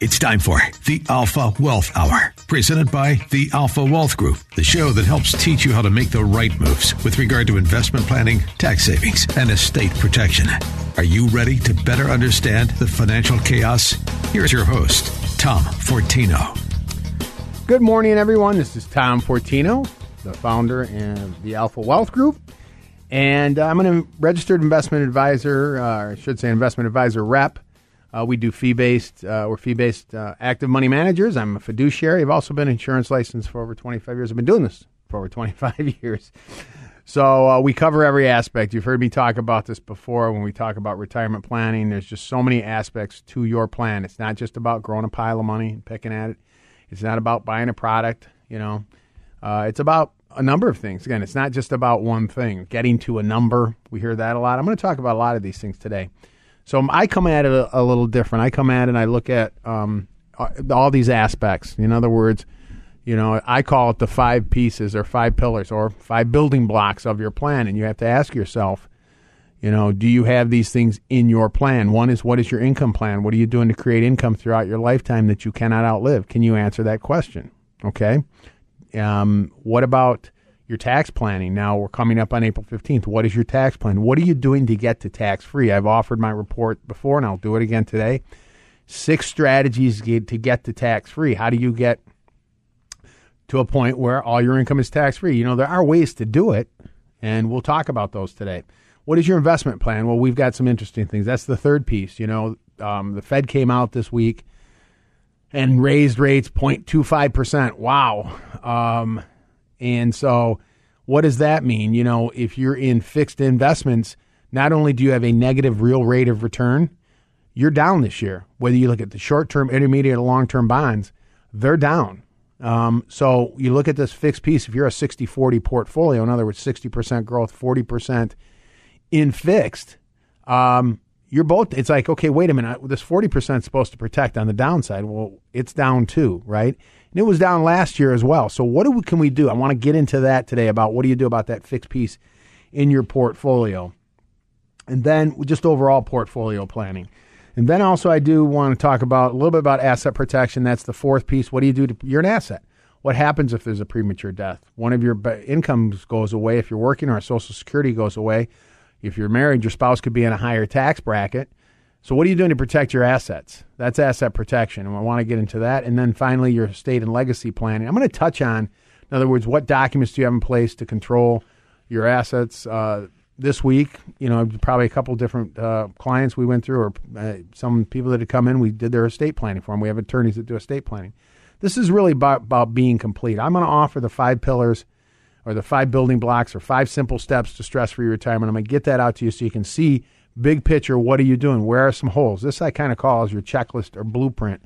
It's time for the Alpha Wealth Hour, presented by the Alpha Wealth Group, the show that helps teach you how to make the right moves with regard to investment planning, tax savings, and estate protection. Are you ready to better understand the financial chaos? Here's your host, Tom Fortino. Good morning, everyone. This is Tom Fortino, the founder of the Alpha Wealth Group. And I'm a registered investment advisor, uh, or I should say investment advisor rep. Uh, we do fee based, uh, we're fee based uh, active money managers. I'm a fiduciary. I've also been insurance licensed for over 25 years. I've been doing this for over 25 years. So uh, we cover every aspect. You've heard me talk about this before when we talk about retirement planning. There's just so many aspects to your plan. It's not just about growing a pile of money and picking at it. It's not about buying a product. You know, uh, it's about a number of things. Again, it's not just about one thing. Getting to a number, we hear that a lot. I'm going to talk about a lot of these things today. So I come at it a, a little different. I come at it and I look at um, all these aspects. In other words, you know, I call it the five pieces or five pillars or five building blocks of your plan. And you have to ask yourself, you know, do you have these things in your plan? One is what is your income plan? What are you doing to create income throughout your lifetime that you cannot outlive? Can you answer that question? Okay. Um, what about your tax planning? Now we're coming up on April 15th. What is your tax plan? What are you doing to get to tax free? I've offered my report before and I'll do it again today. Six strategies to get to tax free. How do you get to a point where all your income is tax free. You know, there are ways to do it, and we'll talk about those today. What is your investment plan? Well, we've got some interesting things. That's the third piece. You know, um, the Fed came out this week and raised rates 0.25%. Wow. Um, and so, what does that mean? You know, if you're in fixed investments, not only do you have a negative real rate of return, you're down this year. Whether you look at the short term, intermediate, or long term bonds, they're down. Um, so you look at this fixed piece, if you're a 60 40 portfolio, in other words, 60% growth, 40% in fixed, um, you're both, it's like, okay, wait a minute, this 40% is supposed to protect on the downside. Well, it's down too, right? And it was down last year as well. So what do we, can we do? I want to get into that today about what do you do about that fixed piece in your portfolio. And then just overall portfolio planning. And then also, I do want to talk about a little bit about asset protection. That's the fourth piece. What do you do to you're an asset? What happens if there's a premature death? One of your incomes goes away if you're working, or Social Security goes away. If you're married, your spouse could be in a higher tax bracket. So, what are you doing to protect your assets? That's asset protection, and I want to get into that. And then finally, your estate and legacy planning. I'm going to touch on, in other words, what documents do you have in place to control your assets? Uh, this week, you know, probably a couple different uh, clients we went through, or uh, some people that had come in, we did their estate planning for them. We have attorneys that do estate planning. This is really about, about being complete. I'm going to offer the five pillars or the five building blocks or five simple steps to stress free retirement. I'm going to get that out to you so you can see big picture what are you doing? Where are some holes? This I kind of call as your checklist or blueprint.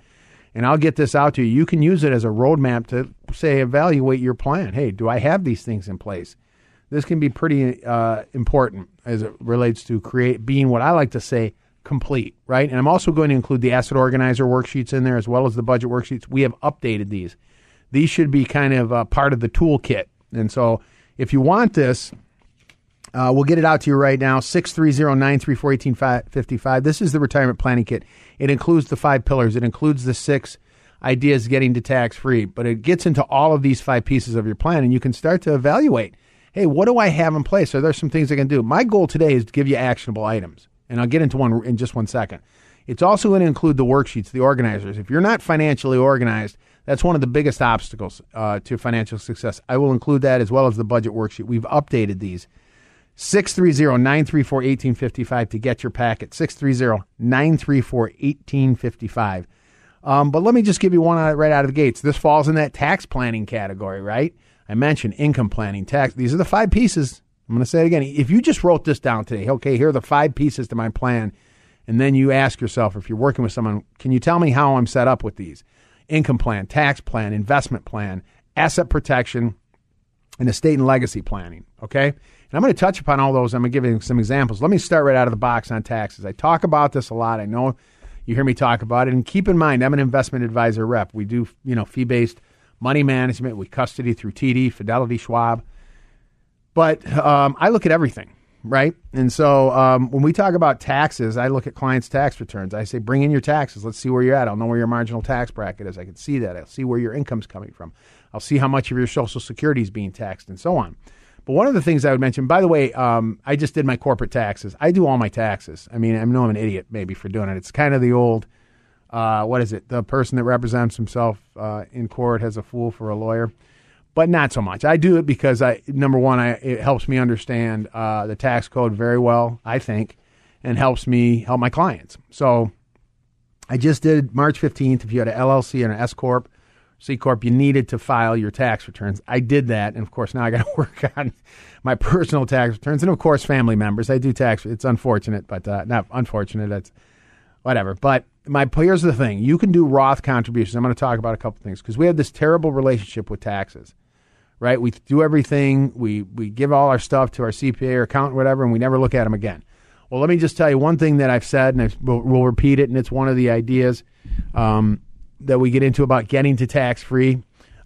And I'll get this out to you. You can use it as a roadmap to say, evaluate your plan. Hey, do I have these things in place? this can be pretty uh, important as it relates to create being what I like to say complete, right? And I'm also going to include the asset organizer worksheets in there as well as the budget worksheets. We have updated these. These should be kind of uh, part of the toolkit. And so if you want this, uh, we'll get it out to you right now 630 934 1855. This is the retirement planning kit. It includes the five pillars, it includes the six ideas getting to tax free, but it gets into all of these five pieces of your plan, and you can start to evaluate hey, what do I have in place? Are there some things I can do? My goal today is to give you actionable items, and I'll get into one in just one second. It's also going to include the worksheets, the organizers. If you're not financially organized, that's one of the biggest obstacles uh, to financial success. I will include that as well as the budget worksheet. We've updated these. 630 934 1855 to get your packet. 630 934 1855. Um, but let me just give you one right out of the gates. This falls in that tax planning category, right? I mentioned income planning, tax. These are the five pieces. I'm going to say it again. If you just wrote this down today, okay, here are the five pieces to my plan. And then you ask yourself, if you're working with someone, can you tell me how I'm set up with these? Income plan, tax plan, investment plan, asset protection, and estate and legacy planning. Okay? And I'm going to touch upon all those. I'm going to give you some examples. Let me start right out of the box on taxes. I talk about this a lot. I know you hear me talk about it. And keep in mind, I'm an investment advisor rep. We do, you know, fee based money management. We custody through TD, Fidelity, Schwab. But um, I look at everything, right? And so um, when we talk about taxes, I look at clients' tax returns. I say, bring in your taxes. Let's see where you're at. I'll know where your marginal tax bracket is. I can see that. I'll see where your income's coming from. I'll see how much of your Social Security is being taxed and so on. But one of the things I would mention, by the way, um, I just did my corporate taxes. I do all my taxes. I mean, I know I'm an idiot maybe for doing it. It's kind of the old, uh, what is it? The person that represents himself uh, in court has a fool for a lawyer, but not so much. I do it because I number one, I, it helps me understand uh, the tax code very well. I think, and helps me help my clients. So, I just did March 15th. If you had an LLC and an S corp C corp, you needed to file your tax returns. I did that, and of course now I got to work on my personal tax returns, and of course family members. I do tax. It's unfortunate, but uh, not unfortunate. It's whatever. But my here's the thing: you can do Roth contributions. I'm going to talk about a couple things because we have this terrible relationship with taxes. Right? We do everything. We we give all our stuff to our CPA or accountant, whatever, and we never look at them again. Well, let me just tell you one thing that I've said, and I will we'll repeat it, and it's one of the ideas. Um, that we get into about getting to tax free.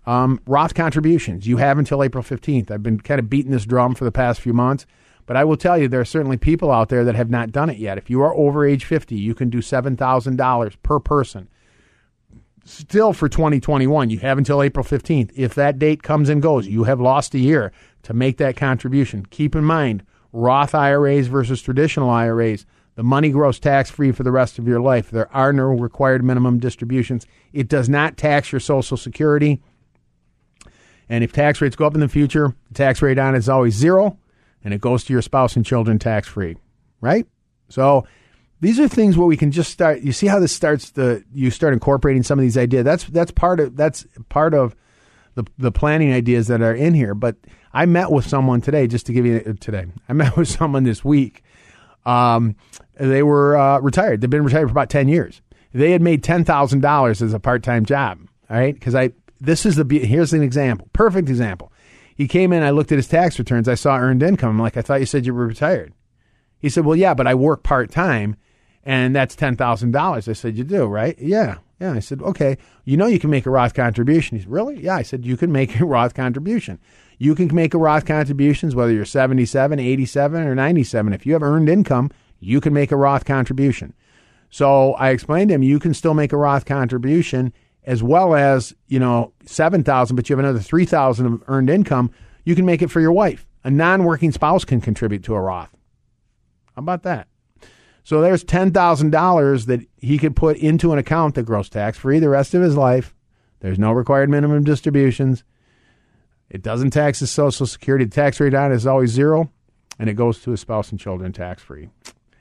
Um, Roth contributions, you have until April 15th. I've been kind of beating this drum for the past few months, but I will tell you there are certainly people out there that have not done it yet. If you are over age 50, you can do $7,000 per person. Still for 2021, you have until April 15th. If that date comes and goes, you have lost a year to make that contribution. Keep in mind, Roth IRAs versus traditional IRAs the money grows tax free for the rest of your life. There are no required minimum distributions. It does not tax your Social Security. And if tax rates go up in the future, the tax rate on it is always zero, and it goes to your spouse and children tax free, right? So these are things where we can just start. You see how this starts to you start incorporating some of these ideas. That's that's part of that's part of the the planning ideas that are in here. But I met with someone today, just to give you today. I met with someone this week um, they were uh, retired. They've been retired for about 10 years. They had made $10,000 as a part time job. All right. Because I, this is the, here's an example, perfect example. He came in, I looked at his tax returns, I saw earned income. I'm like, I thought you said you were retired. He said, Well, yeah, but I work part time and that's $10,000. I said, You do, right? Yeah. Yeah. I said, Okay. You know, you can make a Roth contribution. He said, Really? Yeah. I said, You can make a Roth contribution. You can make a Roth contributions whether you're 77, 87, or 97. If you have earned income, you can make a Roth contribution. So I explained to him you can still make a Roth contribution as well as, you know, 7,000, but you have another 3,000 of earned income, you can make it for your wife. A non-working spouse can contribute to a Roth. How about that? So there's $10,000 that he could put into an account that grows tax free the rest of his life. There's no required minimum distributions. It doesn't tax his Social Security. The tax rate on it is always zero, and it goes to his spouse and children tax free.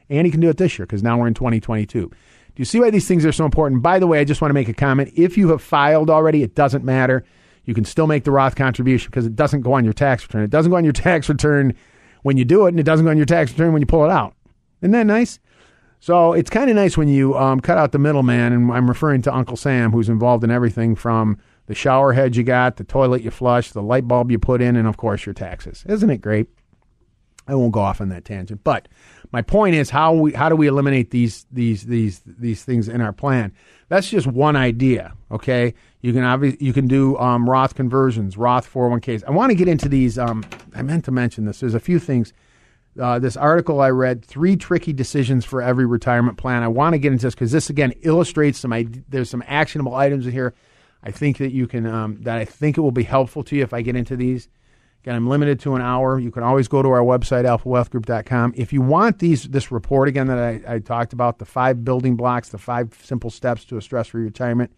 And he can do it this year because now we're in 2022. Do you see why these things are so important? By the way, I just want to make a comment. If you have filed already, it doesn't matter. You can still make the Roth contribution because it doesn't go on your tax return. It doesn't go on your tax return when you do it, and it doesn't go on your tax return when you pull it out. Isn't that nice? So it's kind of nice when you um, cut out the middleman, and I'm referring to Uncle Sam, who's involved in everything from the shower head you got, the toilet you flush, the light bulb you put in, and of course your taxes. Isn't it great? I won't go off on that tangent, but my point is how we how do we eliminate these these these these things in our plan? That's just one idea. Okay, you can obviously you can do um, Roth conversions, Roth 401ks. I want to get into these. Um, I meant to mention this. There's a few things. Uh, this article I read, three tricky decisions for every retirement plan. I want to get into this because this again illustrates some. There's some actionable items in here I think that you can um, that I think it will be helpful to you if I get into these. Again, I'm limited to an hour. You can always go to our website, alphawealthgroup.com. If you want these this report again that I, I talked about, the five building blocks, the five simple steps to a stress-free retirement,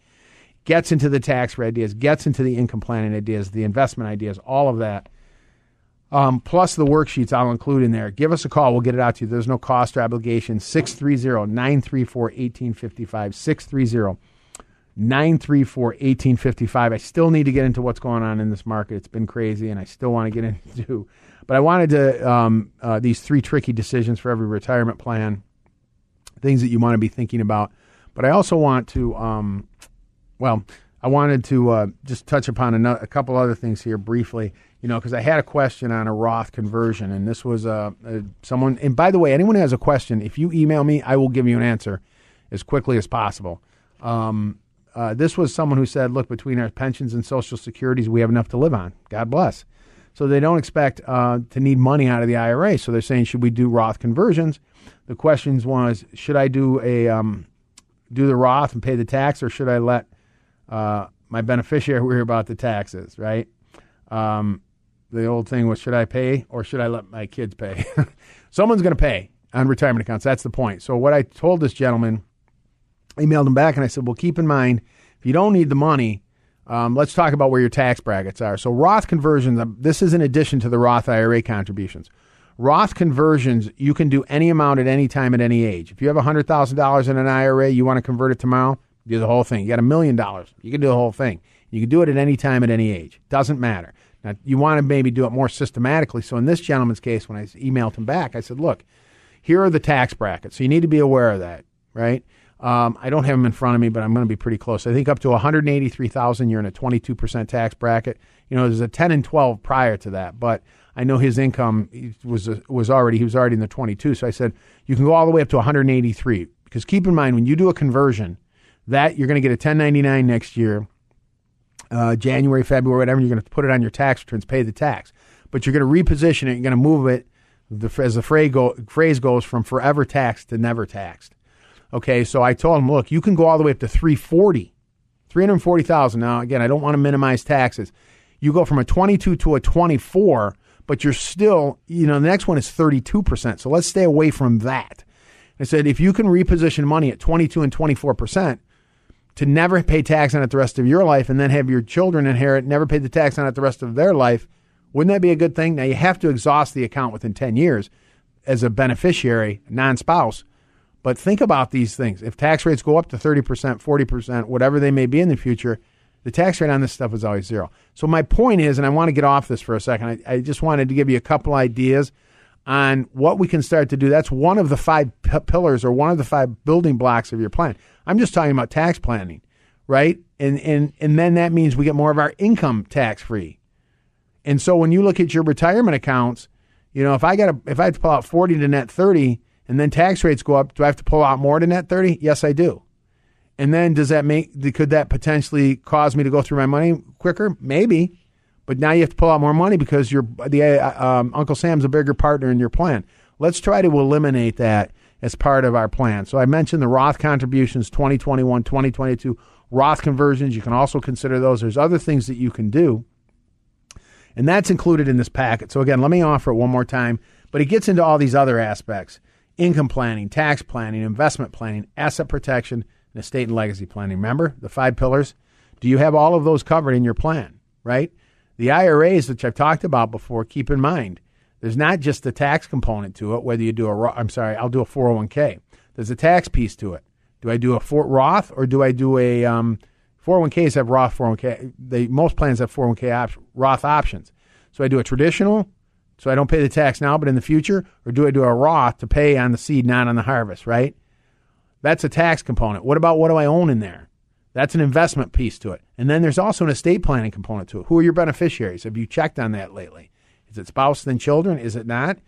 gets into the tax ideas, gets into the income planning ideas, the investment ideas, all of that. Um, plus the worksheets I'll include in there. Give us a call. We'll get it out to you. There's no cost or obligation. 630 934 1855. 630 934 1855. I still need to get into what's going on in this market. It's been crazy, and I still want to get into. But I wanted to um, uh, these three tricky decisions for every retirement plan. things that you want to be thinking about. But I also want to, um, well, I wanted to uh, just touch upon a couple other things here briefly. You know, because I had a question on a Roth conversion, and this was uh, uh, someone. And by the way, anyone has a question, if you email me, I will give you an answer as quickly as possible. Um, uh, this was someone who said, "Look, between our pensions and Social Securities, we have enough to live on. God bless." So they don't expect uh, to need money out of the IRA. So they're saying, should we do Roth conversions? The questions was, should I do a um, do the Roth and pay the tax, or should I let uh, my beneficiary worry about the taxes? Right. Um, the old thing was should I pay or should I let my kids pay? Someone's going to pay on retirement accounts. That's the point. So what I told this gentleman, emailed him back and I said, well, keep in mind if you don't need the money, um, let's talk about where your tax brackets are. So Roth conversions, um, this is in addition to the Roth IRA contributions. Roth conversions, you can do any amount at any time at any age. If you have $100,000 in an IRA, you want to convert it tomorrow, do the whole thing. You got a million dollars, you can do the whole thing. You can do it at any time at any age. Doesn't matter. Now, you want to maybe do it more systematically. So in this gentleman's case, when I emailed him back, I said, look, here are the tax brackets. So you need to be aware of that, right? Um, I don't have them in front of me, but I'm going to be pretty close. I think up to 183,000, you're in a 22% tax bracket. You know, there's a 10 and 12 prior to that, but I know his income was was already he was already in the 22. So I said you can go all the way up to 183 because keep in mind when you do a conversion, that you're going to get a 1099 next year uh, January, February, whatever, you're going to put it on your tax returns, pay the tax. But you're going to reposition it, you're going to move it, the, as the phrase, go, phrase goes, from forever taxed to never taxed. Okay, so I told him, look, you can go all the way up to 340, 340,000. Now, again, I don't want to minimize taxes. You go from a 22 to a 24, but you're still, you know, the next one is 32%. So let's stay away from that. I said, if you can reposition money at 22 and 24%, to never pay tax on it the rest of your life and then have your children inherit, never pay the tax on it the rest of their life, wouldn't that be a good thing? Now, you have to exhaust the account within 10 years as a beneficiary, non spouse. But think about these things. If tax rates go up to 30%, 40%, whatever they may be in the future, the tax rate on this stuff is always zero. So, my point is, and I want to get off this for a second, I, I just wanted to give you a couple ideas on what we can start to do. That's one of the five p- pillars or one of the five building blocks of your plan. I'm just talking about tax planning, right? And and and then that means we get more of our income tax free. And so when you look at your retirement accounts, you know, if I got if I have to pull out 40 to net 30 and then tax rates go up, do I have to pull out more to net 30? Yes, I do. And then does that make could that potentially cause me to go through my money quicker? Maybe. But now you have to pull out more money because your the uh, um, Uncle Sam's a bigger partner in your plan. Let's try to eliminate that as part of our plan. So I mentioned the Roth contributions 2021, 2022, Roth conversions. You can also consider those. There's other things that you can do. And that's included in this packet. So again, let me offer it one more time, but it gets into all these other aspects income planning, tax planning, investment planning, asset protection, and estate and legacy planning. Remember the five pillars? Do you have all of those covered in your plan, right? The IRAs, which I've talked about before, keep in mind there's not just the tax component to it, whether you do a, I'm sorry, I'll do a 401k. There's a tax piece to it. Do I do a Fort Roth or do I do a, um, 401ks have Roth 401k. They, most plans have 401k op- Roth options. So I do a traditional, so I don't pay the tax now, but in the future, or do I do a Roth to pay on the seed, not on the harvest, right? That's a tax component. What about what do I own in there? That's an investment piece to it. And then there's also an estate planning component to it. Who are your beneficiaries? Have you checked on that lately? Is it spouse then children? Is it not?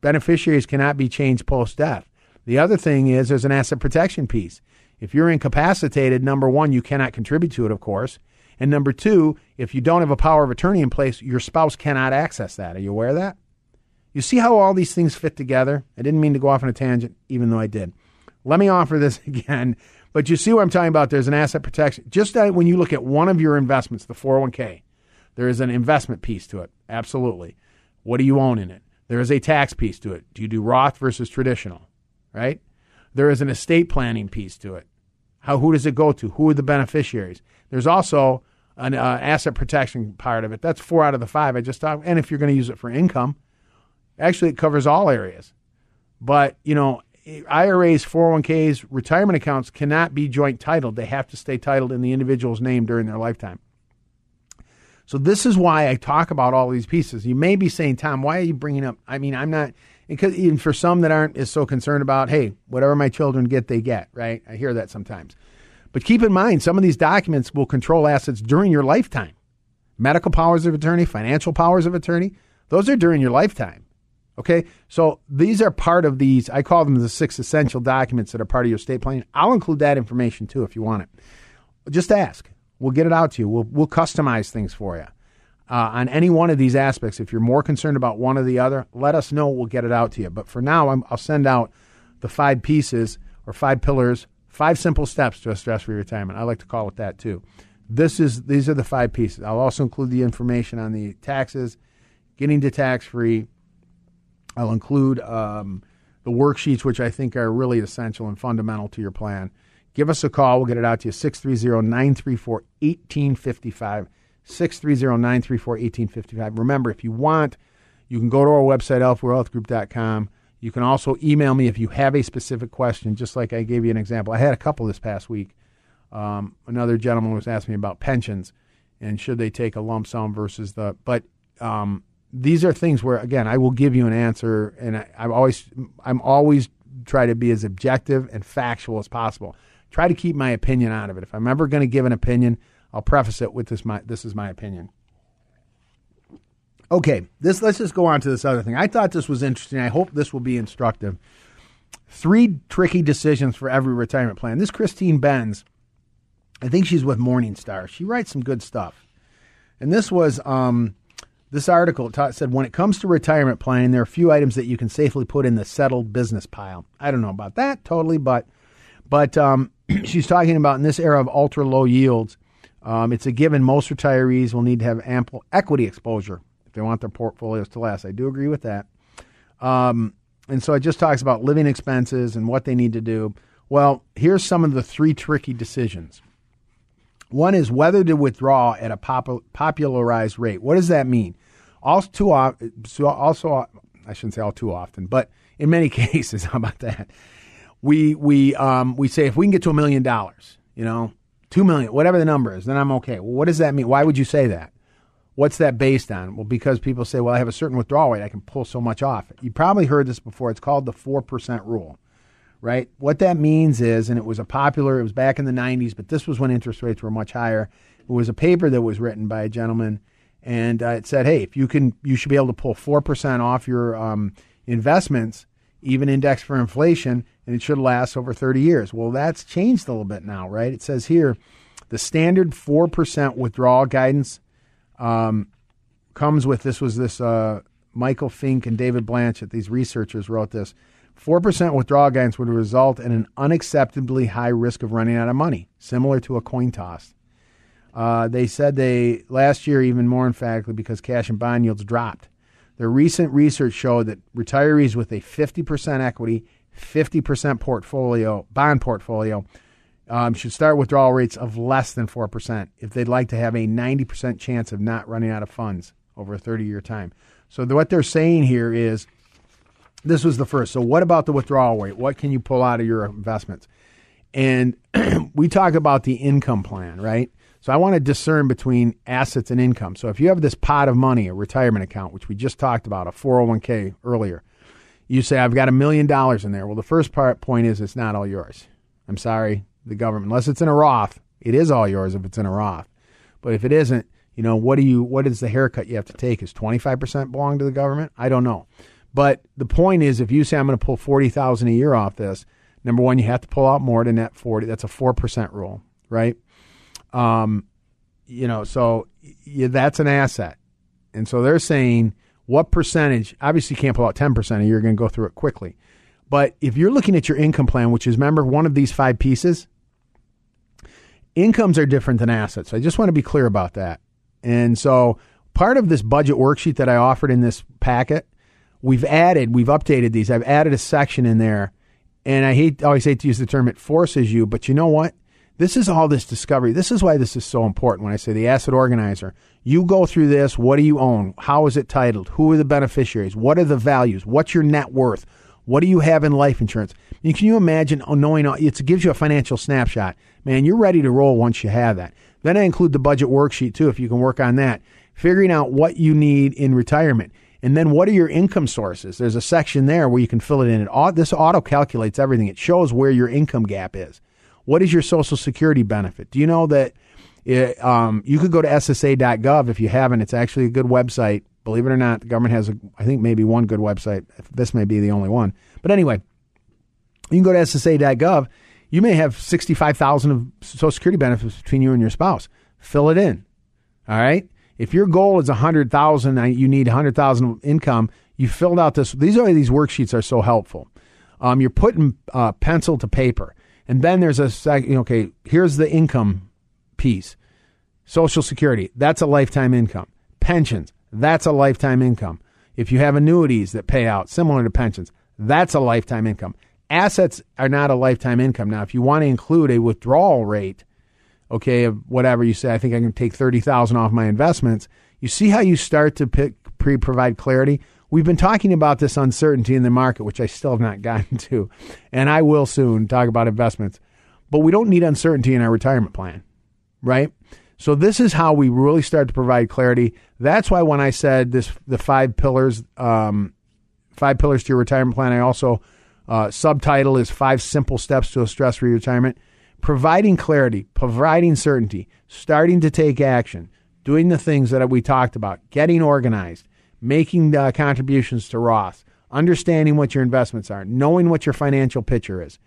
Beneficiaries cannot be changed post death. The other thing is there's an asset protection piece. If you're incapacitated, number one, you cannot contribute to it, of course. And number two, if you don't have a power of attorney in place, your spouse cannot access that. Are you aware of that? You see how all these things fit together? I didn't mean to go off on a tangent, even though I did. Let me offer this again. But you see what I'm talking about? There's an asset protection. Just uh, when you look at one of your investments, the 401k, there is an investment piece to it. Absolutely. What do you own in it? There is a tax piece to it. Do you do Roth versus traditional? Right? There is an estate planning piece to it. How who does it go to? Who are the beneficiaries? There's also an uh, asset protection part of it. That's four out of the five I just talked. And if you're going to use it for income, actually it covers all areas. But you know, IRAs, 401ks, retirement accounts cannot be joint titled. They have to stay titled in the individual's name during their lifetime. So this is why I talk about all these pieces. You may be saying, Tom, why are you bringing up? I mean, I'm not Because even for some that aren't as so concerned about, hey, whatever my children get, they get, right? I hear that sometimes. But keep in mind, some of these documents will control assets during your lifetime. Medical powers of attorney, financial powers of attorney, those are during your lifetime. Okay, so these are part of these. I call them the six essential documents that are part of your estate planning. I'll include that information too if you want it. Just ask. We'll get it out to you. We'll we'll customize things for you uh, on any one of these aspects. If you're more concerned about one or the other, let us know. We'll get it out to you. But for now, i will send out the five pieces or five pillars, five simple steps to a stress-free retirement. I like to call it that too. This is these are the five pieces. I'll also include the information on the taxes, getting to tax-free I'll include um, the worksheets, which I think are really essential and fundamental to your plan. Give us a call. We'll get it out to you 630 934 1855. 630 934 1855. Remember, if you want, you can go to our website, alphawealthgroup.com. You can also email me if you have a specific question, just like I gave you an example. I had a couple this past week. Um, another gentleman was asking me about pensions and should they take a lump sum versus the. But um, these are things where again I will give you an answer, and I, I'm always I'm always try to be as objective and factual as possible. Try to keep my opinion out of it. If I'm ever going to give an opinion, I'll preface it with this my this is my opinion. Okay, this let's just go on to this other thing. I thought this was interesting. I hope this will be instructive. Three tricky decisions for every retirement plan. This Christine Benz, I think she's with Morningstar. She writes some good stuff, and this was um, this article said when it comes to retirement planning, there are a few items that you can safely put in the settled business pile. I don't know about that totally, but but um, she's talking about in this era of ultra low yields, um, it's a given most retirees will need to have ample equity exposure they want their portfolios to last. I do agree with that. Um, and so it just talks about living expenses and what they need to do. Well, here's some of the three tricky decisions. One is whether to withdraw at a pop- popularized rate. What does that mean? Also, too often, also, I shouldn't say all too often, but in many cases, how about that? We we um, we say if we can get to a million dollars, you know, two million, whatever the number is, then I'm okay. Well, what does that mean? Why would you say that? What's that based on? Well, because people say, well, I have a certain withdrawal rate, I can pull so much off. You probably heard this before. It's called the four percent rule, right? What that means is, and it was a popular, it was back in the '90s, but this was when interest rates were much higher. It was a paper that was written by a gentleman and uh, it said, hey, if you can, you should be able to pull four percent off your um, investments, even indexed for inflation, and it should last over 30 years. Well, that's changed a little bit now, right? It says here, the standard four percent withdrawal guidance um, comes with this was this uh, Michael Fink and David Blanchett. These researchers wrote this. 4% withdrawal guidance would result in an unacceptably high risk of running out of money, similar to a coin toss. Uh, they said they last year even more emphatically because cash and bond yields dropped. Their recent research showed that retirees with a 50% equity, 50% portfolio bond portfolio um, should start withdrawal rates of less than 4% if they'd like to have a 90% chance of not running out of funds over a 30 year time. So, the, what they're saying here is this was the first. So, what about the withdrawal rate? What can you pull out of your investments? And we talk about the income plan, right? So I want to discern between assets and income. So if you have this pot of money, a retirement account, which we just talked about, a 401k earlier, you say, I've got a million dollars in there. Well, the first part point is it's not all yours. I'm sorry, the government, unless it's in a Roth, it is all yours if it's in a Roth. But if it isn't, you know, what do you, what is the haircut you have to take? Is 25% belong to the government? I don't know. But the point is, if you say I'm going to pull 40,000 a year off this, number one, you have to pull out more than that 40. That's a 4% rule, right? Um, you know, so yeah, that's an asset. And so they're saying what percentage, obviously you can't pull out 10% and you're going to go through it quickly. But if you're looking at your income plan, which is, remember, one of these five pieces, incomes are different than assets. I just want to be clear about that. And so part of this budget worksheet that I offered in this packet, we've added, we've updated these. I've added a section in there. And I hate, always hate to use the term, it forces you, but you know what? This is all this discovery. This is why this is so important when I say the asset organizer. You go through this. What do you own? How is it titled? Who are the beneficiaries? What are the values? What's your net worth? What do you have in life insurance? can you imagine knowing it gives you a financial snapshot? Man, you're ready to roll once you have that. Then I include the budget worksheet too, if you can work on that. Figuring out what you need in retirement. And then what are your income sources? There's a section there where you can fill it in. It, this auto calculates everything. It shows where your income gap is. What is your Social Security benefit? Do you know that it, um, you could go to SSA.gov if you haven't? It's actually a good website. Believe it or not, the government has, a, I think, maybe one good website. This may be the only one. But anyway, you can go to SSA.gov. You may have 65,000 of Social Security benefits between you and your spouse. Fill it in. All right. If your goal is 100,000, you need 100,000 income. You filled out this. These are these worksheets are so helpful. Um, you're putting uh, pencil to paper, and then there's a second. Okay, here's the income piece. Social Security, that's a lifetime income. Pensions, that's a lifetime income. If you have annuities that pay out similar to pensions, that's a lifetime income. Assets are not a lifetime income. Now, if you want to include a withdrawal rate, okay, of whatever you say, I think I can take 30,000 off my investments. You see how you start to pick, pre provide clarity? We've been talking about this uncertainty in the market, which I still have not gotten to, and I will soon talk about investments. But we don't need uncertainty in our retirement plan, right? So this is how we really start to provide clarity. That's why when I said this, the five pillars, um, five pillars to your retirement plan, I also uh, subtitle is five simple steps to a stress-free retirement providing clarity, providing certainty, starting to take action, doing the things that we talked about, getting organized, making uh, contributions to Roth, understanding what your investments are, knowing what your financial picture is.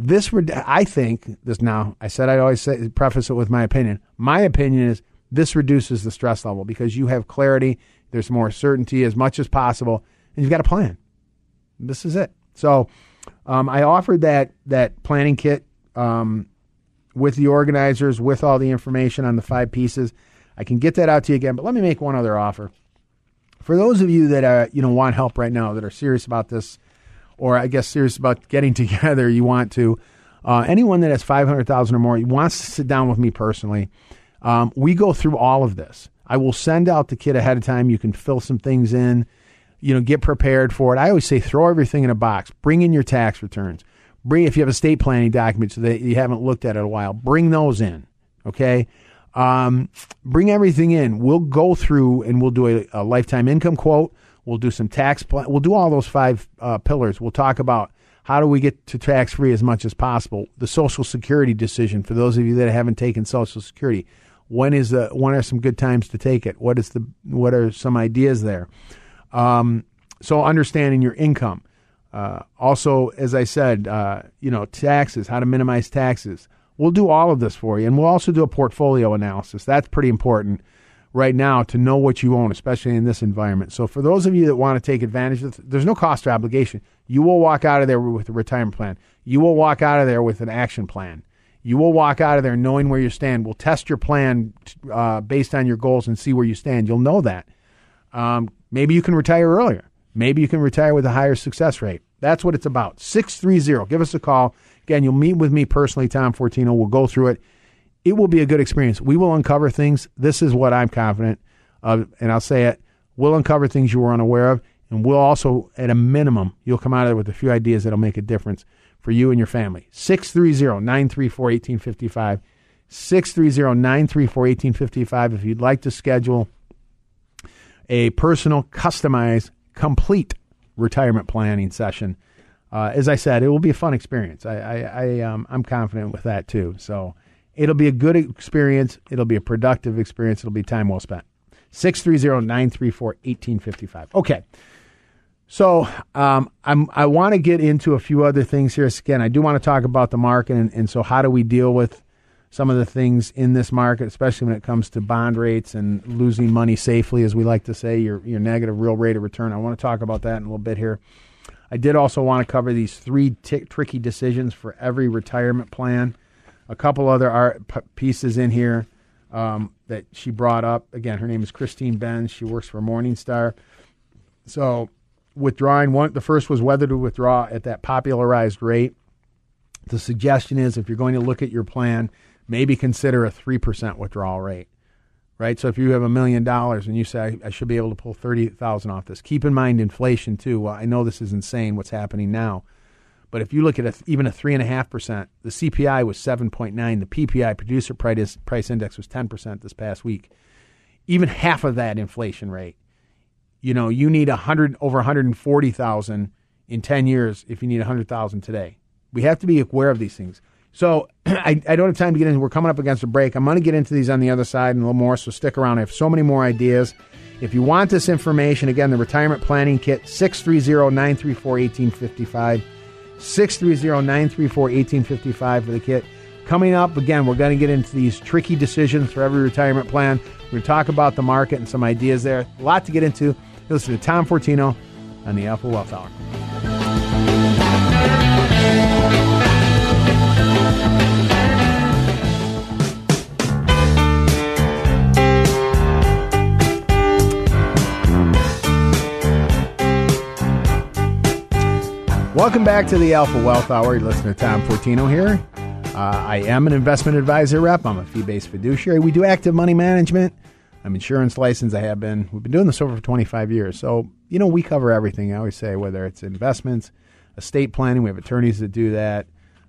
This, would I think, this now, I said I always say, preface it with my opinion. My opinion is this reduces the stress level because you have clarity, there's more certainty as much as possible, and you've got a plan. This is it. So, um, I offered that that planning kit um, with the organizers, with all the information on the five pieces. I can get that out to you again, but let me make one other offer. For those of you that are, you know want help right now, that are serious about this, or I guess serious about getting together, you want to. Uh, anyone that has five hundred thousand or more wants to sit down with me personally. Um, we go through all of this. I will send out the kit ahead of time. You can fill some things in. You know, get prepared for it. I always say throw everything in a box. Bring in your tax returns bring if you have a estate planning documents that you haven't looked at in a while, bring those in. Okay. Um, bring everything in. We'll go through and we'll do a, a lifetime income quote. We'll do some tax plan. We'll do all those five uh, pillars. We'll talk about how do we get to tax free as much as possible. The Social Security decision for those of you that haven't taken Social Security. When is the when are some good times to take it? What is the what are some ideas there? Um, so understanding your income. Uh, also, as I said, uh, you know, taxes, how to minimize taxes. We'll do all of this for you. And we'll also do a portfolio analysis. That's pretty important right now to know what you own, especially in this environment. So, for those of you that want to take advantage of there's no cost or obligation. You will walk out of there with a retirement plan. You will walk out of there with an action plan. You will walk out of there knowing where you stand. We'll test your plan uh, based on your goals and see where you stand. You'll know that. Um, maybe you can retire earlier. Maybe you can retire with a higher success rate. That's what it's about. 630. Give us a call. Again, you'll meet with me personally, Tom Fortino. We'll go through it. It will be a good experience. We will uncover things. This is what I'm confident of, and I'll say it. We'll uncover things you were unaware of, and we'll also, at a minimum, you'll come out of there with a few ideas that'll make a difference for you and your family. 630 934 1855. 630 934 1855. If you'd like to schedule a personal, customized complete retirement planning session. Uh, as I said, it will be a fun experience. I, I, I um, I'm confident with that too. So it'll be a good experience. It'll be a productive experience. It'll be time well spent. 630-934-1855. Okay. So um, I'm, I want to get into a few other things here. Again, I do want to talk about the market, and, and so how do we deal with some of the things in this market, especially when it comes to bond rates and losing money safely, as we like to say, your your negative real rate of return. I want to talk about that in a little bit here. I did also want to cover these three t- tricky decisions for every retirement plan. A couple other art pieces in here um, that she brought up. Again, her name is Christine Benz. She works for Morningstar. So withdrawing one, the first was whether to withdraw at that popularized rate. The suggestion is if you're going to look at your plan maybe consider a 3% withdrawal rate, right? So if you have a million dollars and you say, I should be able to pull 30,000 off this, keep in mind inflation too. Well, I know this is insane what's happening now. But if you look at a, even a 3.5%, the CPI was 7.9, the PPI, producer price, price index, was 10% this past week. Even half of that inflation rate you know, you need a hundred over 140,000 in 10 years if you need 100,000 today. We have to be aware of these things. So I, I don't have time to get into. We're coming up against a break. I'm going to get into these on the other side and a little more. So stick around. I have so many more ideas. If you want this information, again, the retirement planning kit 630-934-1855. 630-934-1855 for the kit. Coming up again, we're going to get into these tricky decisions for every retirement plan. We're going to talk about the market and some ideas there. A lot to get into. Listen to Tom Fortino on the Alpha Wealth Hour. Welcome back to the Alpha Wealth Hour. You're listening to Tom Fortino here. Uh, I am an investment advisor rep. I'm a fee based fiduciary. We do active money management. I'm insurance licensed. I have been. We've been doing this over for 25 years. So, you know, we cover everything. I always say, whether it's investments, estate planning, we have attorneys that do that,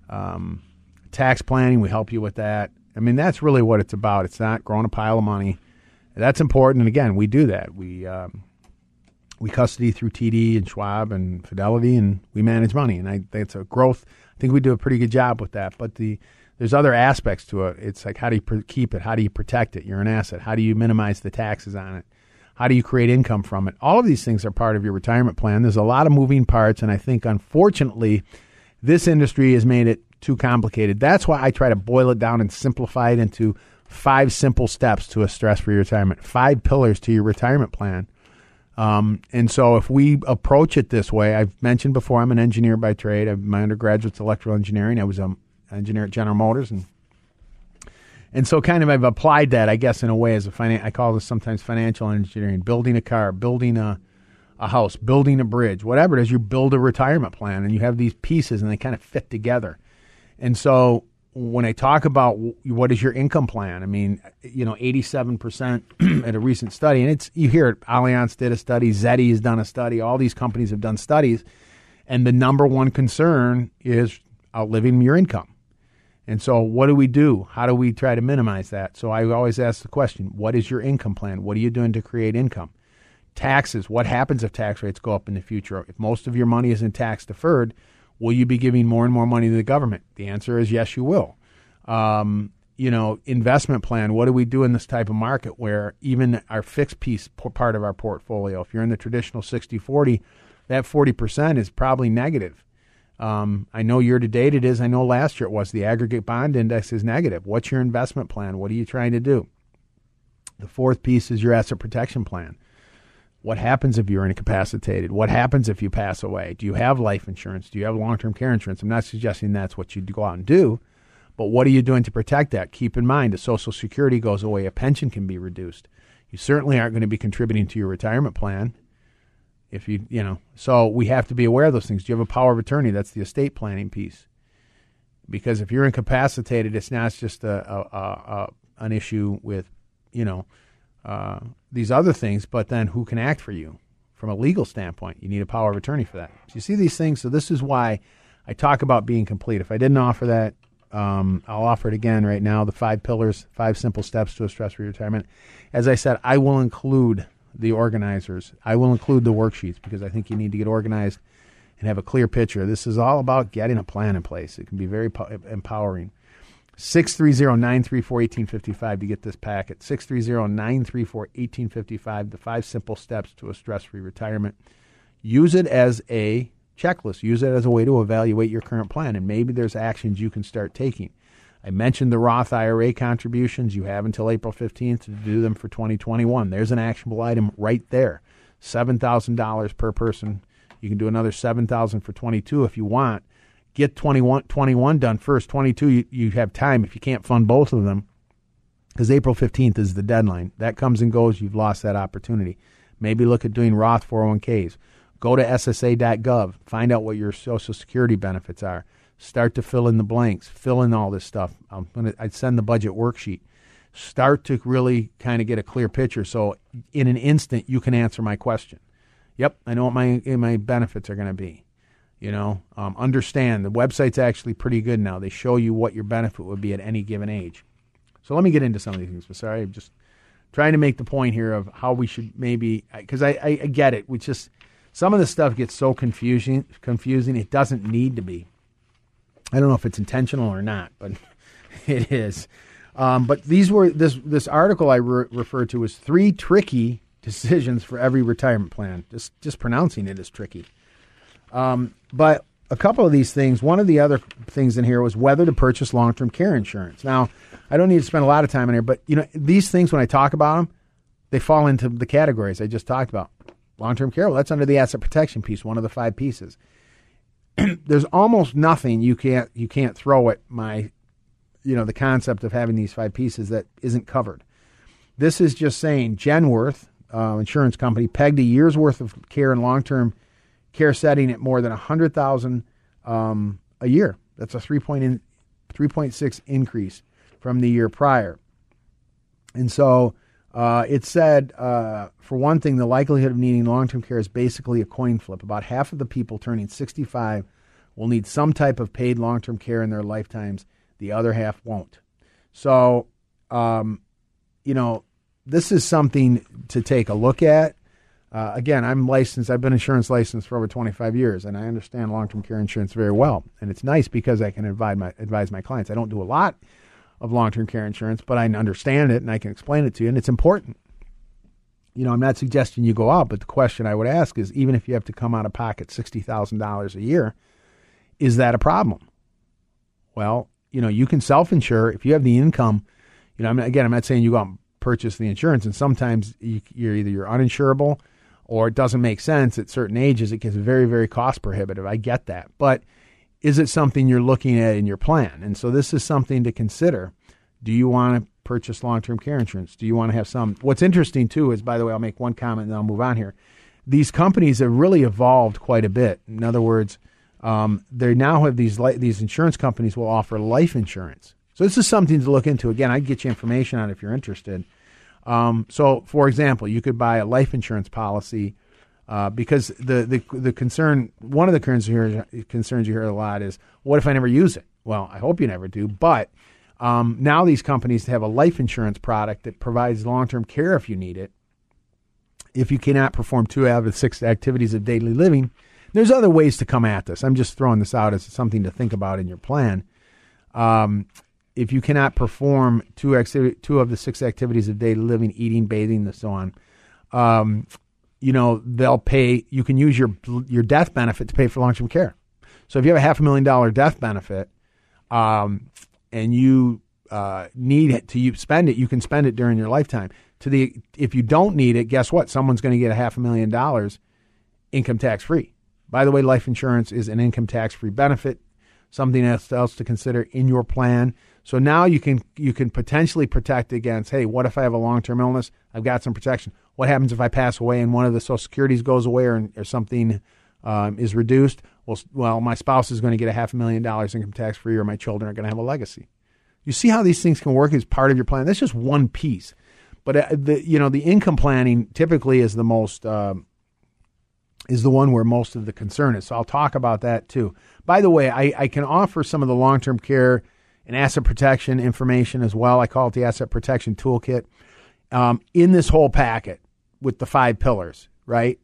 um, tax planning, we help you with that. I mean, that's really what it's about. It's not growing a pile of money. That's important. And again, we do that. We, um, we custody through TD and Schwab and Fidelity, and we manage money. And I think it's a growth. I think we do a pretty good job with that. But the there's other aspects to it. It's like how do you keep it? How do you protect it? You're an asset. How do you minimize the taxes on it? How do you create income from it? All of these things are part of your retirement plan. There's a lot of moving parts, and I think unfortunately, this industry has made it too complicated. That's why I try to boil it down and simplify it into five simple steps to a stress-free retirement, five pillars to your retirement plan um, and so if we approach it this way, I've mentioned before, I'm an engineer by trade. I've, my undergraduate's electrical engineering. I was an engineer at General Motors, and and so kind of I've applied that, I guess, in a way as a finan- I call this sometimes financial engineering, building a car, building a a house, building a bridge, whatever it is. You build a retirement plan, and you have these pieces, and they kind of fit together. And so when I talk about what is your income plan, I mean, you know, 87% at a recent study, and it's, you hear it, Allianz did a study, Zeti has done a study, all these companies have done studies, and the number one concern is outliving your income. And so, what do we do? How do we try to minimize that? So, I always ask the question what is your income plan? What are you doing to create income? Taxes. What happens if tax rates go up in the future? If most of your money is in tax deferred, Will you be giving more and more money to the government? The answer is yes, you will. Um, you know, investment plan. What do we do in this type of market where even our fixed piece part of our portfolio, if you're in the traditional 60 40, that 40% is probably negative. Um, I know year to date it is. I know last year it was. The aggregate bond index is negative. What's your investment plan? What are you trying to do? The fourth piece is your asset protection plan. What happens if you're incapacitated? What happens if you pass away? Do you have life insurance? Do you have long term care insurance? I'm not suggesting that's what you go out and do, but what are you doing to protect that? Keep in mind, if Social Security goes away, a pension can be reduced. You certainly aren't going to be contributing to your retirement plan. If you, you know, so we have to be aware of those things. Do you have a power of attorney? That's the estate planning piece. Because if you're incapacitated, it's not just a, a, a, a an issue with, you know, uh, these other things, but then who can act for you from a legal standpoint? You need a power of attorney for that. So you see these things. So this is why I talk about being complete. If I didn't offer that, um, I'll offer it again right now. The five pillars, five simple steps to a stress-free retirement. As I said, I will include the organizers. I will include the worksheets because I think you need to get organized and have a clear picture. This is all about getting a plan in place. It can be very po- empowering. 630-934-1855 to get this packet. 630-934-1855, the five simple steps to a stress-free retirement. Use it as a checklist. Use it as a way to evaluate your current plan, and maybe there's actions you can start taking. I mentioned the Roth IRA contributions. You have until April 15th to do them for 2021. There's an actionable item right there. $7,000 per person. You can do another 7000 for 22 if you want get 21, 21 done first. 22, you, you have time if you can't fund both of them because April 15th is the deadline. That comes and goes. You've lost that opportunity. Maybe look at doing Roth 401ks. Go to SSA.gov. Find out what your Social Security benefits are. Start to fill in the blanks. Fill in all this stuff. I'm gonna. I'd send the budget worksheet. Start to really kind of get a clear picture. So in an instant, you can answer my question. Yep, I know what my my benefits are going to be. You know, um, understand the website's actually pretty good now. They show you what your benefit would be at any given age. So let me get into some of these things. But Sorry, I'm just trying to make the point here of how we should maybe because I, I, I get it. We just some of the stuff gets so confusing. Confusing. It doesn't need to be. I don't know if it's intentional or not, but it is. Um, but these were this this article I re- referred to was three tricky decisions for every retirement plan. Just just pronouncing it is tricky. Um, but a couple of these things. One of the other things in here was whether to purchase long term care insurance. Now, I don't need to spend a lot of time in here, but you know these things when I talk about them, they fall into the categories I just talked about. Long term care, well, that's under the asset protection piece, one of the five pieces. There's almost nothing you can't you can't throw at my, you know, the concept of having these five pieces that isn't covered. This is just saying Genworth uh, insurance company pegged a year's worth of care and long term care setting at more than 100000 um, a year. That's a 3.6 increase from the year prior. And so uh, it said, uh, for one thing, the likelihood of needing long term care is basically a coin flip. About half of the people turning 65 will need some type of paid long term care in their lifetimes, the other half won't. So, um, you know, this is something to take a look at. Uh, again, I'm licensed. I've been insurance licensed for over 25 years, and I understand long-term care insurance very well. And it's nice because I can advise my advise my clients. I don't do a lot of long-term care insurance, but I understand it and I can explain it to you, and it's important. You know, I'm not suggesting you go out, but the question I would ask is, even if you have to come out of pocket sixty thousand dollars a year, is that a problem? Well, you know, you can self-insure if you have the income. You know, I'm, again, I'm not saying you go out and purchase the insurance, and sometimes you, you're either you're uninsurable or it doesn't make sense at certain ages, it gets very, very cost prohibitive. I get that. But is it something you're looking at in your plan? And so this is something to consider. Do you want to purchase long term care insurance? Do you want to have some? What's interesting too is, by the way, I'll make one comment and then I'll move on here. These companies have really evolved quite a bit. In other words, um, they now have these these insurance companies will offer life insurance. So this is something to look into. Again, I'd get you information on if you're interested. Um, so, for example, you could buy a life insurance policy uh, because the, the the concern one of the concerns you, hear, concerns you hear a lot is what if I never use it? Well, I hope you never do, but um, now these companies have a life insurance product that provides long term care if you need it. If you cannot perform two out of the six activities of daily living, there's other ways to come at this. I'm just throwing this out as something to think about in your plan. Um, if you cannot perform two two of the six activities of daily living, eating, bathing, and so on, um, you know they'll pay. You can use your your death benefit to pay for long term care. So if you have a half a million dollar death benefit, um, and you uh, need it to you spend it, you can spend it during your lifetime. To the if you don't need it, guess what? Someone's going to get a half a million dollars income tax free. By the way, life insurance is an income tax free benefit. Something else to consider in your plan. So now you can you can potentially protect against, hey, what if I have a long term illness? I've got some protection. What happens if I pass away and one of the Social Securities goes away or, or something um, is reduced? Well, well, my spouse is going to get a half a million dollars income tax free, or my children are going to have a legacy. You see how these things can work as part of your plan. That's just one piece, but uh, the you know the income planning typically is the most um, is the one where most of the concern is. So I'll talk about that too. By the way, I, I can offer some of the long term care and asset protection information as well. I call it the asset protection toolkit um, in this whole packet with the five pillars, right?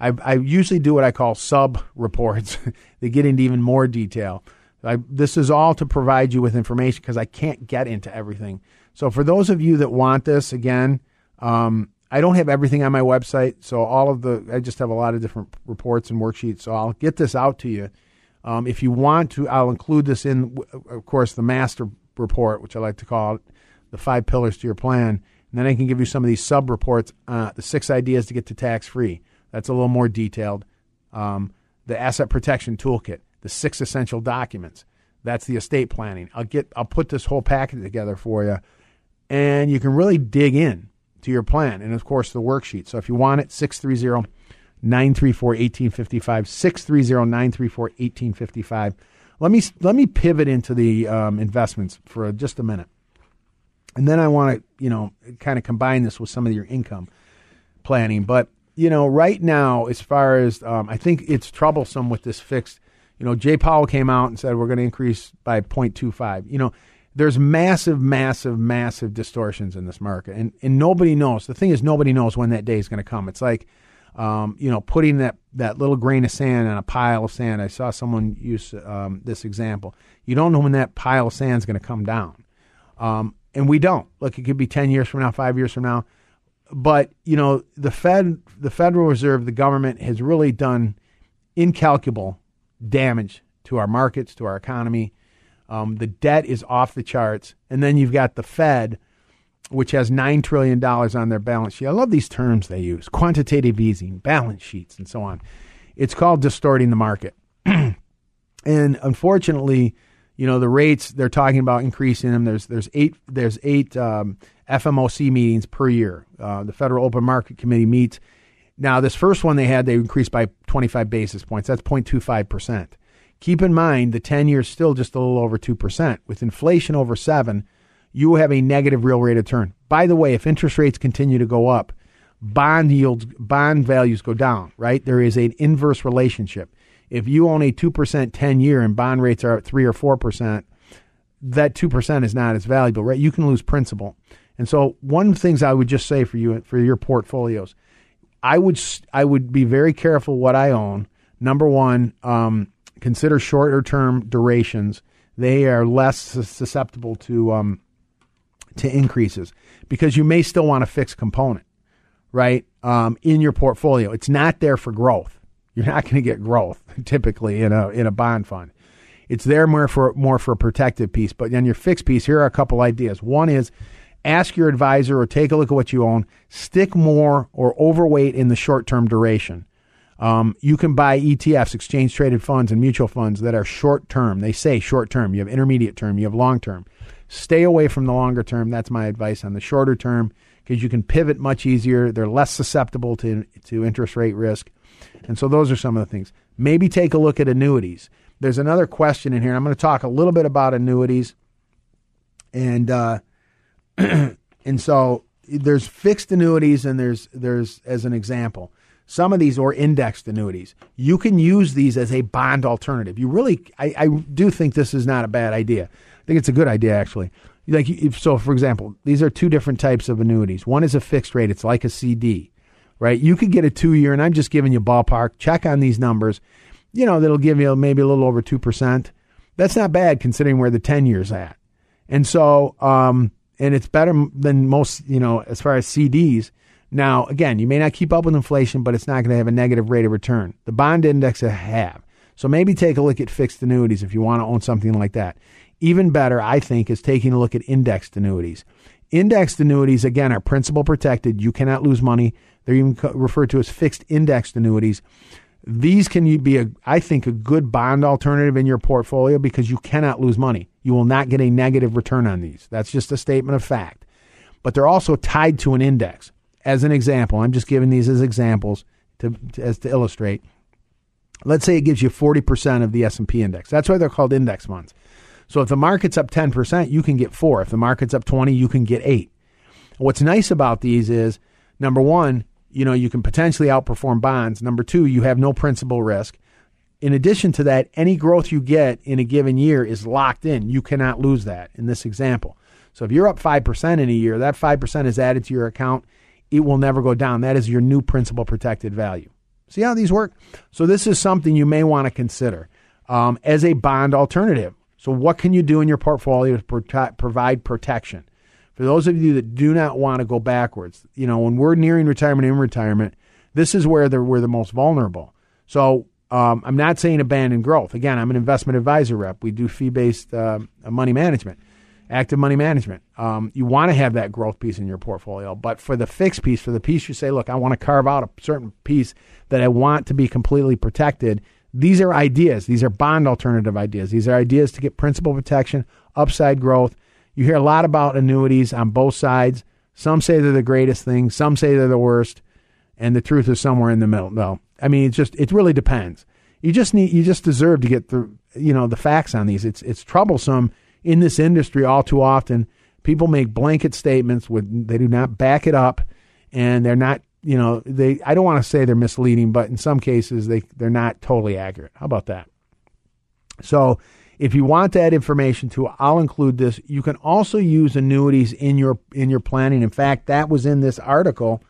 I, I usually do what I call sub reports. they get into even more detail. I, this is all to provide you with information because I can't get into everything. So for those of you that want this, again, um, I don't have everything on my website. So all of the, I just have a lot of different reports and worksheets. So I'll get this out to you um, if you want to, I'll include this in, of course, the master report, which I like to call it, the five pillars to your plan. And then I can give you some of these sub reports, uh, the six ideas to get to tax free. That's a little more detailed. Um, the asset protection toolkit, the six essential documents. That's the estate planning. I'll get, I'll put this whole packet together for you, and you can really dig in to your plan. And of course, the worksheet. So if you want it, six three zero. 934 1855, 630 934 1855. Let me, let me pivot into the um, investments for just a minute. And then I want to, you know, kind of combine this with some of your income planning. But, you know, right now, as far as um, I think it's troublesome with this fixed, you know, Jay Powell came out and said we're going to increase by 0.25. You know, there's massive, massive, massive distortions in this market, and and nobody knows. The thing is, nobody knows when that day is going to come. It's like, um, you know, putting that that little grain of sand on a pile of sand. I saw someone use um, this example. You don't know when that pile of sand is going to come down, um, and we don't. Look, it could be ten years from now, five years from now, but you know, the Fed, the Federal Reserve, the government has really done incalculable damage to our markets, to our economy um, the debt is off the charts. And then you've got the Fed, which has $9 trillion on their balance sheet. I love these terms they use quantitative easing, balance sheets, and so on. It's called distorting the market. and unfortunately, you know the rates they're talking about increasing them. There's there's eight there's eight um, FOMC meetings per year. Uh, the Federal Open Market Committee meets. Now this first one they had they increased by 25 basis points. That's 0.25 percent. Keep in mind the 10 year is still just a little over 2%. With inflation over 7, you have a negative real rate of return. By the way, if interest rates continue to go up, bond yields bond values go down, right? There is an inverse relationship. If you own a 2% 10 year and bond rates are at 3 or 4%, that 2% is not as valuable, right? You can lose principal. And so one of the things I would just say for you for your portfolios, I would I would be very careful what I own. Number one, um, consider shorter term durations. They are less susceptible to um, to increases because you may still want a fixed component, right? Um, in your portfolio, it's not there for growth. You're not going to get growth typically in a in a bond fund. It's there more for more for a protective piece. But then your fixed piece, here are a couple ideas. One is ask your advisor or take a look at what you own. Stick more or overweight in the short term duration. Um, you can buy ETFs, exchange traded funds, and mutual funds that are short term. They say short term. You have intermediate term, you have long term. Stay away from the longer term. That's my advice on the shorter term because you can pivot much easier. They're less susceptible to, to interest rate risk. And so those are some of the things. Maybe take a look at annuities. There's another question in here. I'm going to talk a little bit about annuities. And uh, and so there's fixed annuities and there's there's as an example some of these or indexed annuities. You can use these as a bond alternative. You really, I, I do think this is not a bad idea. I think it's a good idea actually. Like if, so, for example, these are two different types of annuities. One is a fixed rate; it's like a CD, right? You could get a two year, and I'm just giving you ballpark. Check on these numbers. You know that'll give you maybe a little over two percent. That's not bad considering where the ten years at. And so, um, and it's better than most, you know, as far as CDs. Now, again, you may not keep up with inflation, but it's not going to have a negative rate of return. The bond index have. So maybe take a look at fixed annuities if you want to own something like that. Even better, I think, is taking a look at indexed annuities. Indexed annuities, again, are principal protected. You cannot lose money. They're even referred to as fixed indexed annuities. These can be, a, I think, a good bond alternative in your portfolio because you cannot lose money. You will not get a negative return on these. That's just a statement of fact. But they're also tied to an index as an example, I'm just giving these as examples to, to as to illustrate. Let's say it gives you 40% of the S&P index. That's why they're called index funds. So if the market's up 10%, you can get 4. If the market's up 20, you can get 8. What's nice about these is number 1, you know, you can potentially outperform bonds. Number 2, you have no principal risk. In addition to that, any growth you get in a given year is locked in. You cannot lose that in this example. So if you're up 5% in a year, that 5% is added to your account it will never go down. That is your new principal protected value. See how these work? So this is something you may want to consider um, as a bond alternative. So what can you do in your portfolio to provide protection? For those of you that do not want to go backwards, you know, when we're nearing retirement in retirement, this is where we're the most vulnerable. So um, I'm not saying abandon growth. Again, I'm an investment advisor rep. We do fee based uh, money management active money management. Um, you want to have that growth piece in your portfolio, but for the fixed piece, for the piece you say, look, I want to carve out a certain piece that I want to be completely protected. These are ideas. These are bond alternative ideas. These are ideas to get principal protection, upside growth. You hear a lot about annuities on both sides. Some say they're the greatest thing. Some say they're the worst, and the truth is somewhere in the middle. No, I mean it's just it really depends. You just need you just deserve to get the you know the facts on these. It's it's troublesome in this industry all too often. People make blanket statements with they do not back it up, and they're not. You know, they. I don't want to say they're misleading, but in some cases they they're not totally accurate. How about that? So If you want add information to, I'll include this. You can also use annuities in your in your planning. In fact, that was in this article.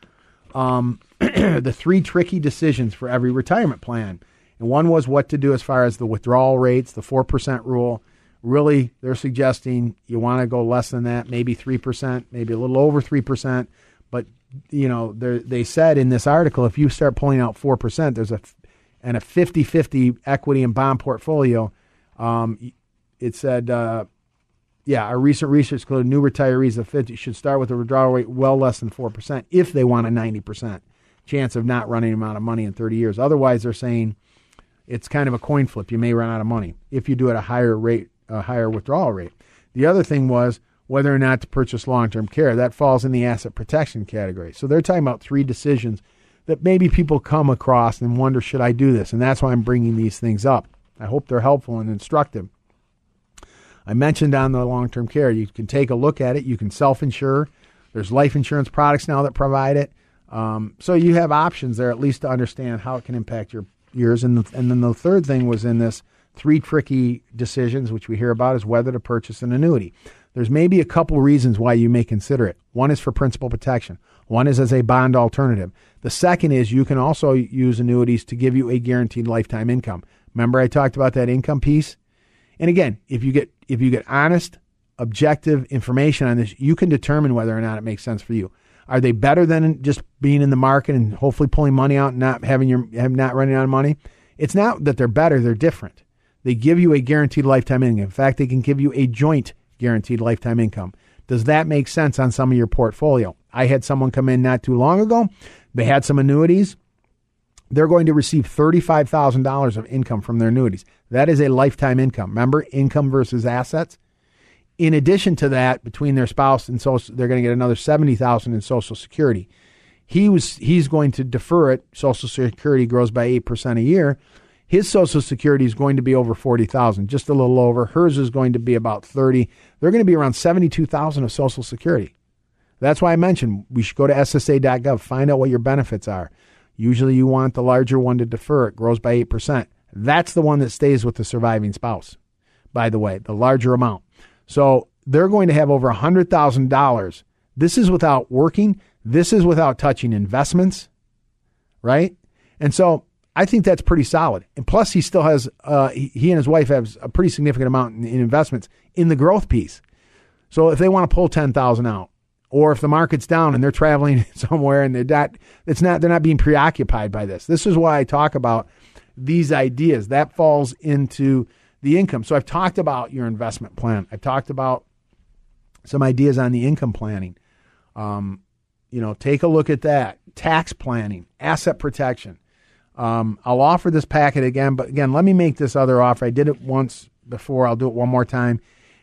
Um, the three tricky decisions for every retirement plan, and one was what to do as far as the withdrawal rates, the four percent rule. Really, they're suggesting you want to go less than that, maybe three percent, maybe a little over three percent. You know, they said in this article, if you start pulling out four percent, there's a and a 50-50 equity and bond portfolio um, it said, uh, yeah, our recent research included new retirees of 50 should start with a withdrawal rate well less than 4% if they want a 90% chance of not running out of money in 30 years. Otherwise, they're saying it's kind of a coin flip. You may run out of money if you do at a higher rate, a higher withdrawal rate. The other thing was whether or not to purchase long term care. That falls in the asset protection category. So they're talking about three decisions that maybe people come across and wonder, should I do this? And that's why I'm bringing these things up. I hope they're helpful and instructive. I mentioned on the long term care, you can take a look at it. You can self insure. There's life insurance products now that provide it. Um, so you have options there at least to understand how it can impact your years. And, the, and then the third thing was in this three tricky decisions, which we hear about, is whether to purchase an annuity. There's maybe a couple reasons why you may consider it. One is for principal protection. One is as a bond alternative. The second is you can also use annuities to give you a guaranteed lifetime income. Remember I talked about that income piece? And again, if you get if you get honest, objective information on this, you can determine whether or not it makes sense for you. Are they better than just being in the market and hopefully pulling money out and not having your not running out of money? It's not that they're better, they're different. They give you a guaranteed lifetime income. In fact, they can give you a joint guaranteed lifetime income. Does that make sense on some of your portfolio? I had someone come in not too long ago. They had some annuities they're going to receive $35,000 of income from their annuities. That is a lifetime income. Remember, income versus assets. In addition to that, between their spouse and social, they're going to get another 70,000 in Social Security. He was he's going to defer it. Social Security grows by 8% a year. His Social Security is going to be over 40,000, just a little over. Hers is going to be about 30. They're going to be around 72,000 of Social Security. That's why I mentioned we should go to ssa.gov, find out what your benefits are. Usually you want the larger one to defer. It grows by 8%. That's the one that stays with the surviving spouse, by the way, the larger amount. So they're going to have over $100,000. This is without working. This is without touching investments, right? And so I think that's pretty solid. And plus, he still has, uh, he and his wife have a pretty significant amount in, in investments in the growth piece. So if they want to pull 10,000 out, or if the market's down and they're traveling somewhere and they're not it's not they're not being preoccupied by this. This is why I talk about these ideas. That falls into the income. So I've talked about your investment plan. I've talked about some ideas on the income planning. Um, you know, take a look at that. Tax planning, asset protection. Um, I'll offer this packet again, but again, let me make this other offer. I did it once before. I'll do it one more time.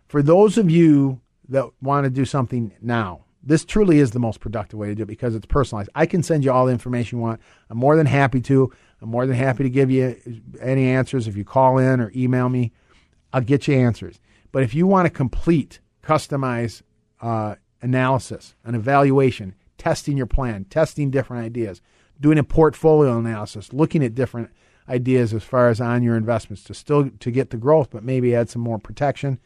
For those of you that want to do something now, this truly is the most productive way to do it because it's personalized. I can send you all the information you want. I'm more than happy to. I'm more than happy to give you any answers. If you call in or email me, I'll get you answers. But if you want a complete, customized uh, analysis, an evaluation, testing your plan, testing different ideas, doing a portfolio analysis, looking at different ideas as far as on your investments to still to get the growth, but maybe add some more protection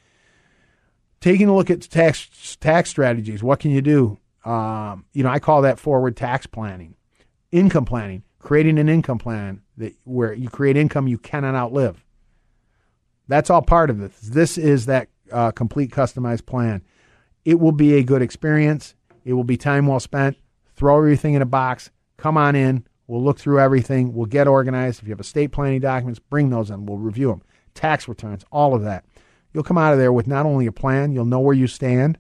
taking a look at tax tax strategies. What can you do? Um, you know, I call that forward tax planning, income planning, creating an income plan that where you create income you cannot outlive. That's all part of this. This is that uh, complete customized plan. It will be a good experience. It will be time well spent. Throw everything in a box. Come on in. We'll look through everything. We'll get organized. If you have estate planning documents, bring those in. We'll review them. Tax returns, all of that. You'll come out of there with not only a plan, you'll know where you stand.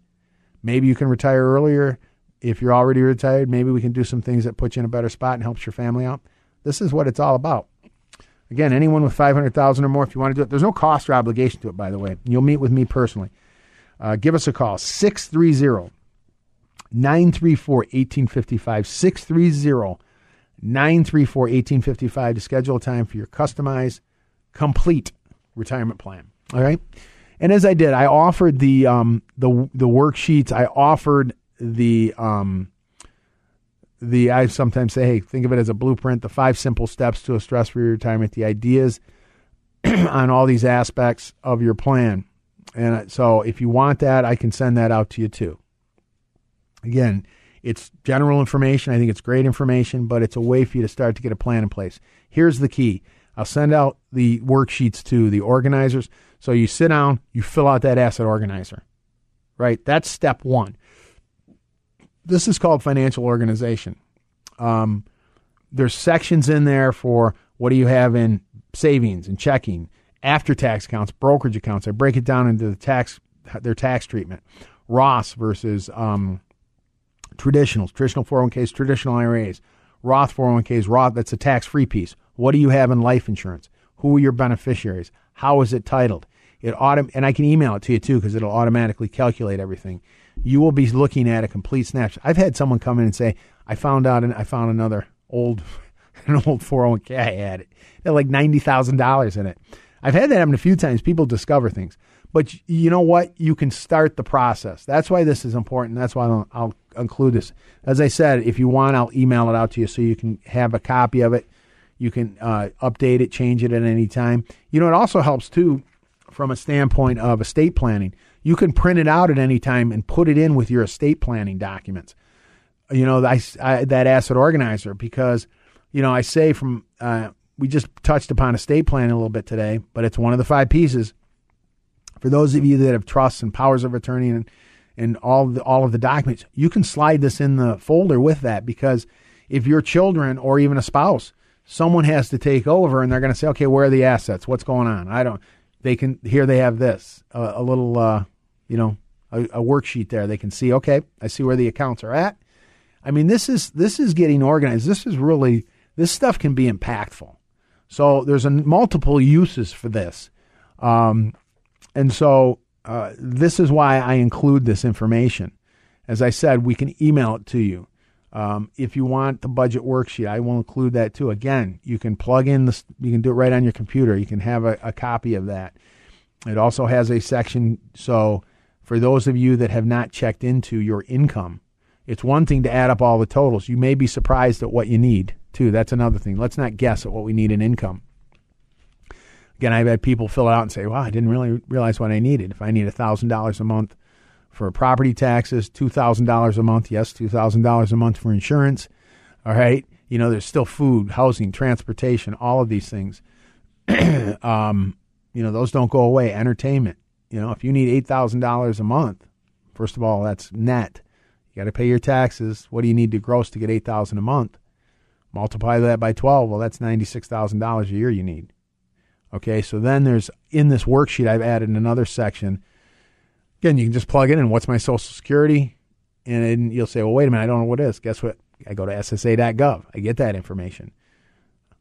Maybe you can retire earlier. If you're already retired, maybe we can do some things that put you in a better spot and helps your family out. This is what it's all about. Again, anyone with 500,000 or more, if you want to do it, there's no cost or obligation to it, by the way. You'll meet with me personally. Uh, give us a call, 630 934 1855. 630 934 1855 to schedule a time for your customized, complete retirement plan. All right. And as I did, I offered the um, the the worksheets. I offered the um, the I sometimes say, hey, think of it as a blueprint. The five simple steps to a stress-free retirement. The ideas on all these aspects of your plan. And so if you want that, I can send that out to you too. Again, it's general information. I think it's great information, but it's a way for you to start to get a plan in place. Here's the key I'll send out the worksheets to the organizers. So you sit down, you fill out that asset organizer, right? That's step one. This is called financial organization. Um, there's sections in there for what do you have in savings and checking, after tax accounts, brokerage accounts. I break it down into the tax their tax treatment. Roth versus um, traditionals, traditional 401ks, traditional IRAs, Roth 401ks, Roth, that's a tax free piece. What do you have in life insurance? Who are your beneficiaries? How is it titled? It autom- and I can email it to you too because it'll automatically calculate everything. You will be looking at a complete snapshot. I've had someone come in and say, "I found out and I found another old, an old 401k. I had it. Had like ninety thousand dollars in it." I've had that happen a few times. People discover things, but you know what? You can start the process. That's why this is important. That's why I'll include this. As I said, if you want, I'll email it out to you so you can have a copy of it. You can uh, update it, change it at any time. You know, it also helps too from a standpoint of estate planning. You can print it out at any time and put it in with your estate planning documents. You know, I, I, that asset organizer because, you know, I say from uh, we just touched upon estate planning a little bit today, but it's one of the five pieces. For those of you that have trusts and powers of attorney and and all the, all of the documents, you can slide this in the folder with that because if your children or even a spouse, someone has to take over and they're going to say, okay, where are the assets? What's going on? I don't. They can here they have this a, a little uh, you know a, a worksheet there. They can see okay, I see where the accounts are at. I mean, this is this is getting organized. This is really this stuff can be impactful. So there's a, multiple uses for this. Um, and so uh, this is why I include this information. As I said, we can email it to you. Um, if you want the budget worksheet, I will include that too. Again, you can plug in this, you can do it right on your computer. You can have a, a copy of that. It also has a section. So for those of you that have not checked into your income, it's one thing to add up all the totals. You may be surprised at what you need too. That's another thing. Let's not guess at what we need in income. Again, I've had people fill it out and say, "Wow, I didn't really realize what I needed. If I need thousand dollars a month for property taxes, two thousand dollars a month, yes, two thousand dollars a month for insurance. All right, you know, there's still food, housing, transportation, all of these things. um, you know, those don't go away. Entertainment. You know, if you need eight thousand dollars a month, first of all, that's net. You got to pay your taxes. What do you need to gross to get eight thousand a month? Multiply that by 12. Well, that's $96,000 a year you need. Okay, so then there's in this worksheet, I've added another section. Again, you can just plug in and what's my social security? And you'll say, well, wait a minute, I don't know what it is. Guess what? I go to SSA.gov. I get that information.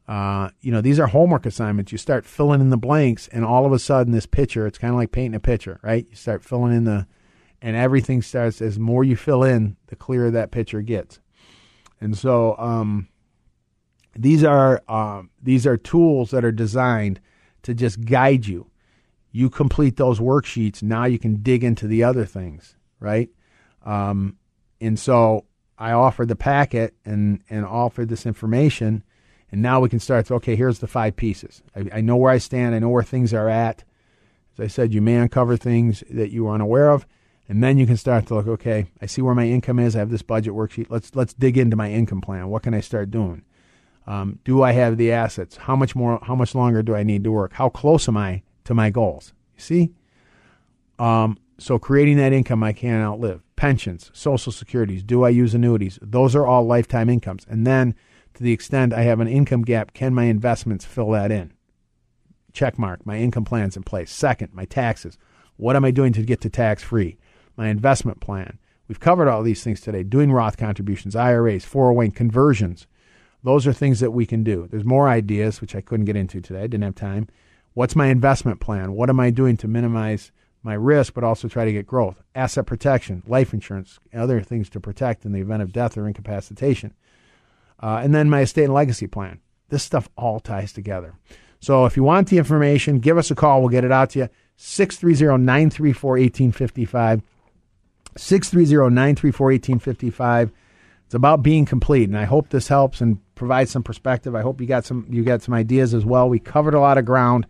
Uh, you know, these are homework assignments. You start filling in the blanks, and all of a sudden, this picture, it's kind of like painting a picture, right? You start filling in the, and everything starts, as more you fill in, the clearer that picture gets. And so, um, these are um, these are tools that are designed to just guide you. You complete those worksheets. Now you can dig into the other things, right? Um, and so I offered the packet and and offered this information, and now we can start. To, okay, here's the five pieces. I, I know where I stand. I know where things are at. As I said, you may uncover things that you were unaware of, and then you can start to look. Okay, I see where my income is. I have this budget worksheet. Let's let's dig into my income plan. What can I start doing? Um, do I have the assets? How much more? How much longer do I need to work? How close am I to my goals? You see. Um, so creating that income I can't outlive. Pensions, social securities. Do I use annuities? Those are all lifetime incomes. And then, to the extent I have an income gap, can my investments fill that in? Check mark. My income plan's in place. Second, my taxes. What am I doing to get to tax free? My investment plan. We've covered all these things today. Doing Roth contributions, IRAs, 401 conversions those are things that we can do. There's more ideas, which I couldn't get into today. I didn't have time. What's my investment plan? What am I doing to minimize my risk, but also try to get growth? Asset protection, life insurance, other things to protect in the event of death or incapacitation. Uh, and then my estate and legacy plan. This stuff all ties together. So if you want the information, give us a call. We'll get it out to you. 630 934 1855. 630 934 1855. It's about being complete, and I hope this helps and provides some perspective. I hope you got some you got some ideas as well. We covered a lot of ground,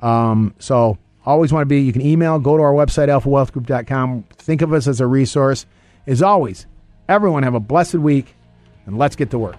Um, so always want to be. You can email. Go to our website alphawealthgroup.com. Think of us as a resource. As always, everyone have a blessed week, and let's get to work.